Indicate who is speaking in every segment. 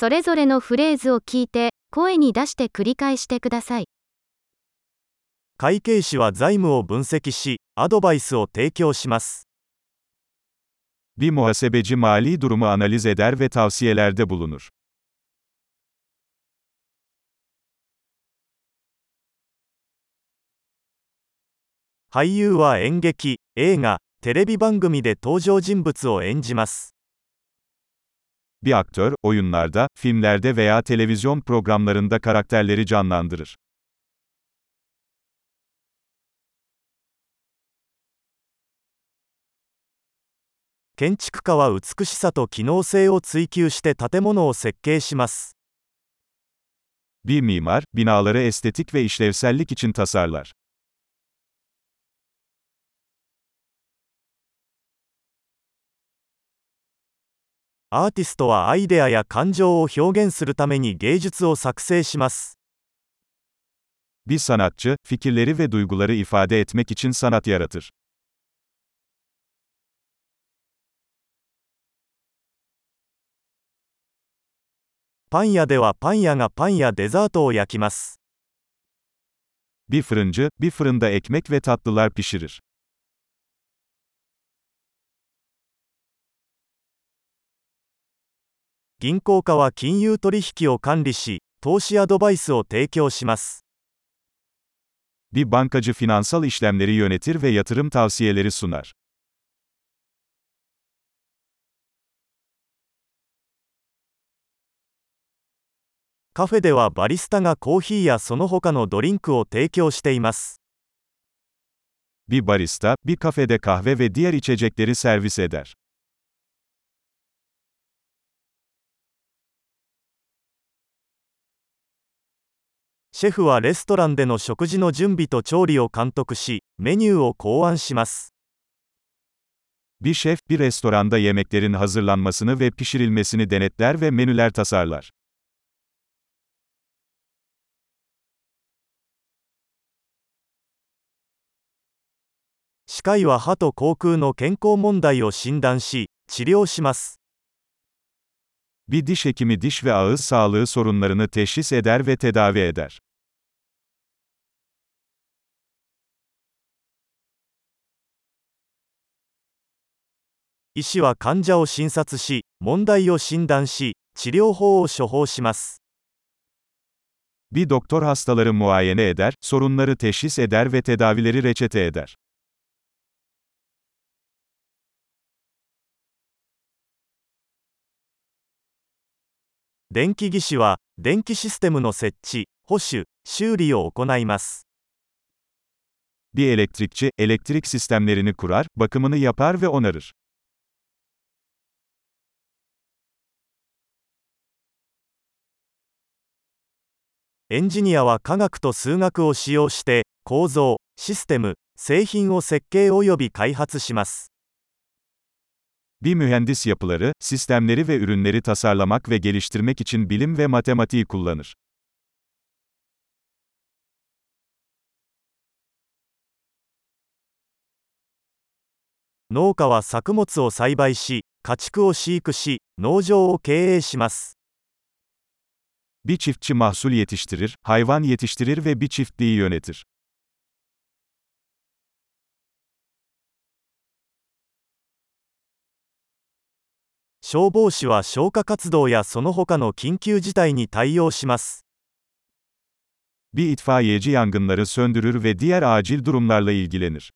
Speaker 1: それぞれのフレーズを聞いて、声に出して繰り返してください。
Speaker 2: 会計士は財務を分析し、アドバイスを提供します。
Speaker 3: Bir muhasebeci mali durumu analiz eder ve tavsiyelerde bulunur.
Speaker 2: 俳優は演劇、映画、テレビ番組で登場人物を演じます。
Speaker 3: Bir aktör, oyunlarda, filmlerde veya televizyon programlarında karakterleri canlandırır.
Speaker 2: 建築家は美しさと機能性を追求して建物を設計します。
Speaker 3: Bir mimar, binaları estetik ve işlevsellik için tasarlar.
Speaker 2: アーティストはアイデアや感情を表現するために芸術を作成します。
Speaker 3: Bir sanatçı, fikirleri ve duyguları ifade etmek için sanat yaratır.
Speaker 2: パン屋ではパン屋がパンやデザートを焼きます。
Speaker 3: Bir fırıncı, bir fırında ekmek ve tatlılar pişirir.
Speaker 2: 銀行家は金融取引を管理し、投資アドバイスを提供します。
Speaker 3: Bir bankacı finansal işlemleri yönetir ve yatırım tavsiyeleri sunar.
Speaker 2: カフェではバリスタがコーヒーやその他のドリンクを提供しています。
Speaker 3: Bir barista, bir kafede kahve ve diğer içecekleri servis eder.
Speaker 2: シェフはレストランでの食事の準備と調理を監督し、メニューを考案します。
Speaker 3: Bir şef, bir restoranda yemeklerin hazırlanmasını ve pişirilmesini denetler ve menüler tasarlar.
Speaker 2: 歯科医は歯と口腔の健康問題を診断し、治療します。
Speaker 3: Bir diş hekimi diş ve ağız sağlığı sorunlarını teşhis eder ve tedavi eder.
Speaker 2: 医師は患者を診察し、問題を診断し、治療法を処方します。
Speaker 3: Bir doktor hastaları muayene eder, sorunları teşhis eder ve tedavileri reçete eder.
Speaker 2: 電気技師は、電気システムの設置、保守、修理を行います。
Speaker 3: Bir elektrikçi, elektrik sistemlerini kurar, bakımını yapar ve onarır.
Speaker 2: エンジニアは科学と数学を使用して、構造、システム、製品を設計及び開発します。
Speaker 3: Bir mühendis yapıları, sistemleri ve ürünleri tasarlamak ve geliştirmek için bilim ve matematiği kullanır.
Speaker 2: 農家は作物を栽培し、家畜を飼育し、農場を経営します。
Speaker 3: Bir çiftçi mahsul yetiştirir, hayvan yetiştirir ve bir çiftliği yönetir.
Speaker 2: 消防士は消火活動やその他の緊急事態に対応します。
Speaker 3: Bir itfaiyeci yangınları söndürür ve diğer acil durumlarla ilgilenir.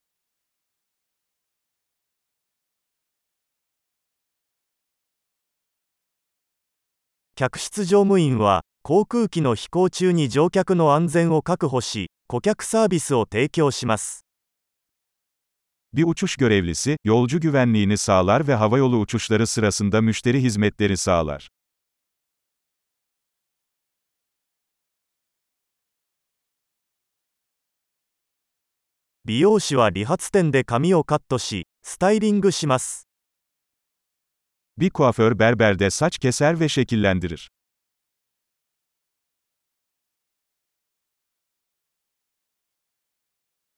Speaker 2: 客室乗務員は、 航空機の飛行中に乗客の安全を確保し、顧客サービスを提供します。
Speaker 3: Bir uçuş görevlisi, yolcu güvenliğini sağlar ve havayolu uçuşları sırasında müşteri hizmetleri sağlar.
Speaker 2: 美容師は理髪店で髪をカットし、スタイリングします。
Speaker 3: Bir kuaför berberde saç keser ve şekillendirir.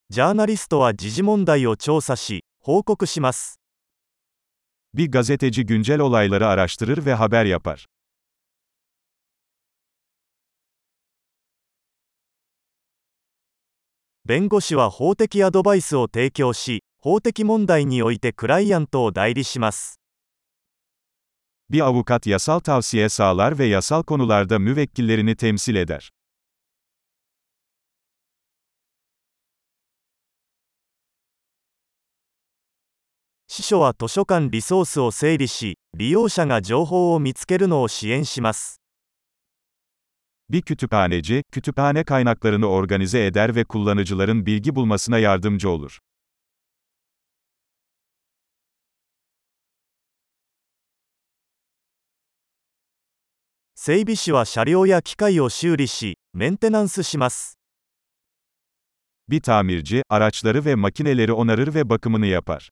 Speaker 2: ジャーナリストは時事問題を調査し、報告します。
Speaker 3: Bir gazeteci güncel olayları araştırır ve haber yapar.
Speaker 2: 弁護士は法的アドバイスを提供し、法的問題においてクライアントを代理します。
Speaker 3: Bir avukat yasal tavsiye sağlar ve yasal konularda müvekkillerini temsil eder.
Speaker 2: 司書は図書館リソースを整理し、利用者が情報を見つけるのを支援します。
Speaker 3: Bir kütüphaneci, kütüphane kaynaklarını organize eder ve kullanıcıların bilgi bulmasına yardımcı olur.
Speaker 2: 整備士は車両や機械を修理し、メンテナンスします。
Speaker 3: Bir tamirci, araçları ve makineleri onarır ve bakımını yapar.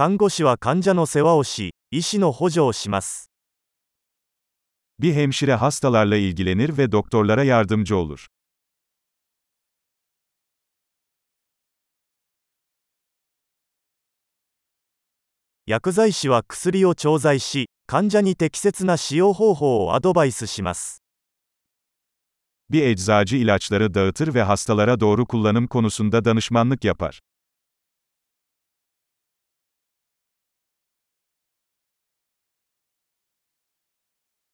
Speaker 2: 看護師は患者の世話をし、医師の補助をします。
Speaker 3: Bir hemşire hastalarla ilgilenir ve doktorlara yardımcı olur.
Speaker 2: 薬剤師は薬を調剤し、患者に適切な使用方法をアドバイスします。
Speaker 3: Bir eczacı ilaçları dağıtır ve hastalara doğru kullanım konusunda danışmanlık yapar.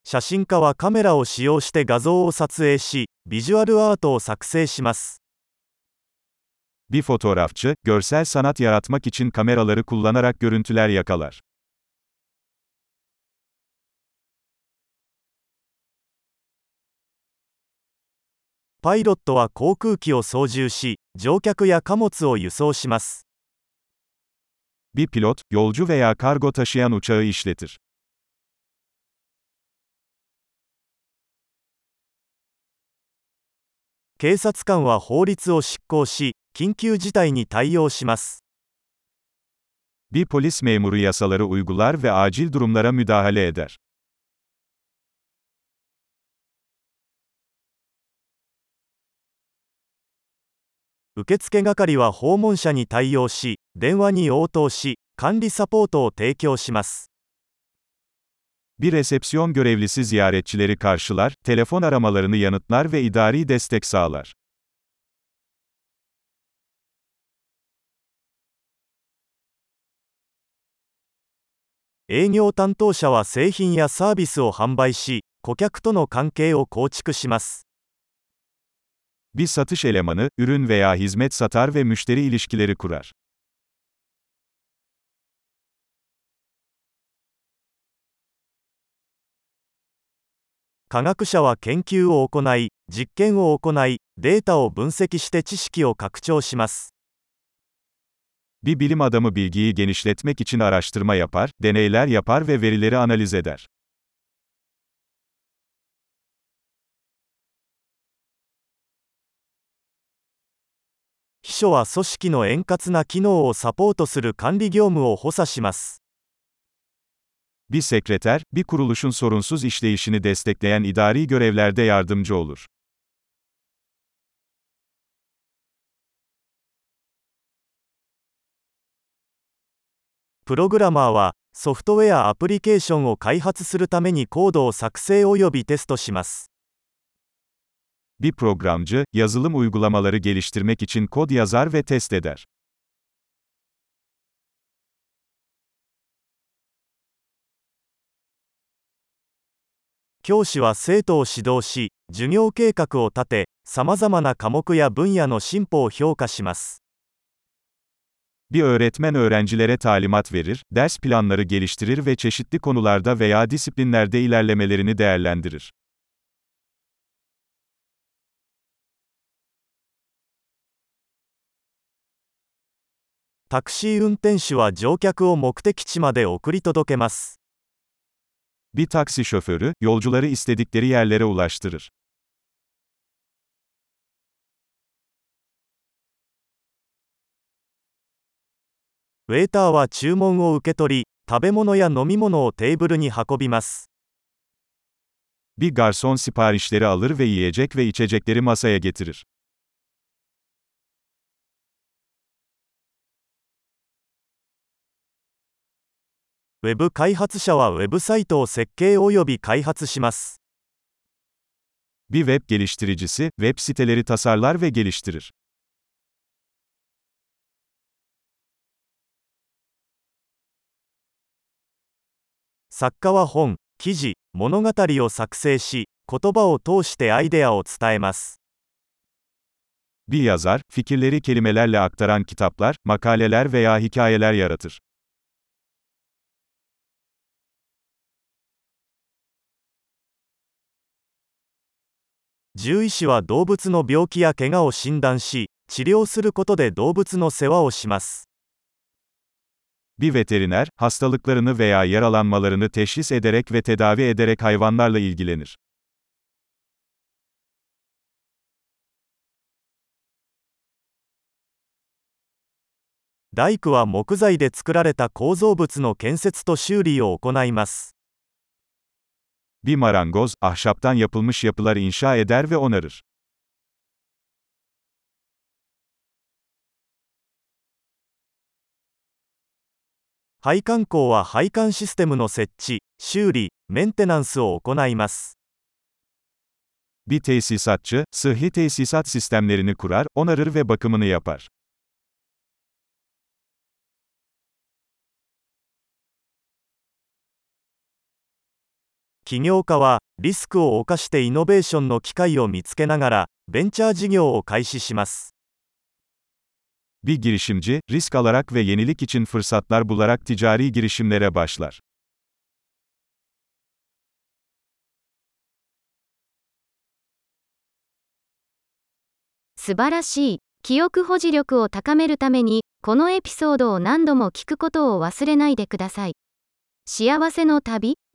Speaker 2: 写真家はカメラを使用して画像を撮影し、ビジュアルアートを作成します。
Speaker 3: Bir fotoğrafçı, görsel sanat yaratmak için kameraları kullanarak görüntüler yakalar.
Speaker 2: パイロットは航空機を操縦し、乗客や貨物を輸送します。
Speaker 3: Bir pilot, yolcu veya kargo taşıyan uçağı işletir.
Speaker 2: 警察官は法律を執行し、緊急事態に対応します。
Speaker 3: Bir polis memuru yasaları uygular ve acil durumlara müdahale eder.
Speaker 2: 受付係は訪問者に対応し、電話に応答し、管理サポートを提供します。
Speaker 3: Bir resepsiyon görevlisi ziyaretçileri karşılar, telefon aramalarını yanıtlar ve idari destek sağlar.
Speaker 2: 営業担当者は製品やサービスを販売し、顧客との関係を構築します。
Speaker 3: Bir satış elemanı, ürün veya hizmet satar ve müşteri ilişkileri kurar.
Speaker 2: 科学者は研究を行い、実験を行い、データを分析して知識を拡張します。
Speaker 3: Bir bilim adamı bilgiyi genişletmek için araştırma yapar, deneyler yapar ve verileri analiz eder.
Speaker 2: 秘書は組織の円滑な機能をサポートする管理業務を補佐します。
Speaker 3: Bir sekreter, bir kuruluşun sorunsuz işleyişini destekleyen idari görevlerde yardımcı olur. Programmer programcı, yazılım uygulamaları geliştirmek için kod yazar ve test eder.
Speaker 2: 教師は生徒を指導し、授業計画を立て、さまざまな科目や分野の進歩を評価します。
Speaker 3: Bir öğretmen öğrencilere talimat verir, ders planları geliştirir ve çeşitli konularda veya disiplinlerde ilerlemelerini değerlendirir.
Speaker 2: タクシー運転手は乗客を目的地まで送り届けます。
Speaker 3: Bir taksi şoförü, yolcuları istedikleri yerlere ulaştırır.
Speaker 2: ウェーターは注文を受け取り、食べ物や飲み物をテーブルに運びます。
Speaker 3: Bir garson siparişleri alır ve yiyecek ve içecekleri masaya getirir.
Speaker 2: ウェブ開発者はウェブサイトを設計及び開発します。
Speaker 3: Bir web geliştiricisi, web siteleri tasarlar ve geliştirir.
Speaker 2: 作家は本、記事、物語を作成し、言葉を通してアイデアを伝えます。
Speaker 3: Bir yazar, fikirleri kelimelerle aktaran kitaplar, makaleler veya hikayeler yaratır.
Speaker 2: 獣医師は動物の病気や怪我を診断し、治療することで動物の世話をします。
Speaker 3: Bir veteriner, hastalıklarını veya yaralanmalarını teşhis ederek ve tedavi ederek hayvanlarla ilgilenir.
Speaker 2: 大工は木材で作られた構造物の建設と修理を行います。
Speaker 3: Bir marangoz, ahşaptan yapılmış yapılar inşa eder ve onarır.
Speaker 2: 配管工は配管システムの設置、修理、メンテナンスを行います。
Speaker 3: Bir tesisatçı, sıhhi tesisat sistemlerini kurar, onarır ve bakımını yapar.
Speaker 2: 起業家はリスクを冒してイノベーションの機会を見つけながらベンチャー事業を開始します。
Speaker 3: Bir girişimci, risk alarak ve yenilik için fırsatlar bularak ticari girişimlere başlar.
Speaker 1: 素晴らしい。記憶保持力を高めるために、このエピソードを何度も聞くことを忘れないでください。幸せの旅？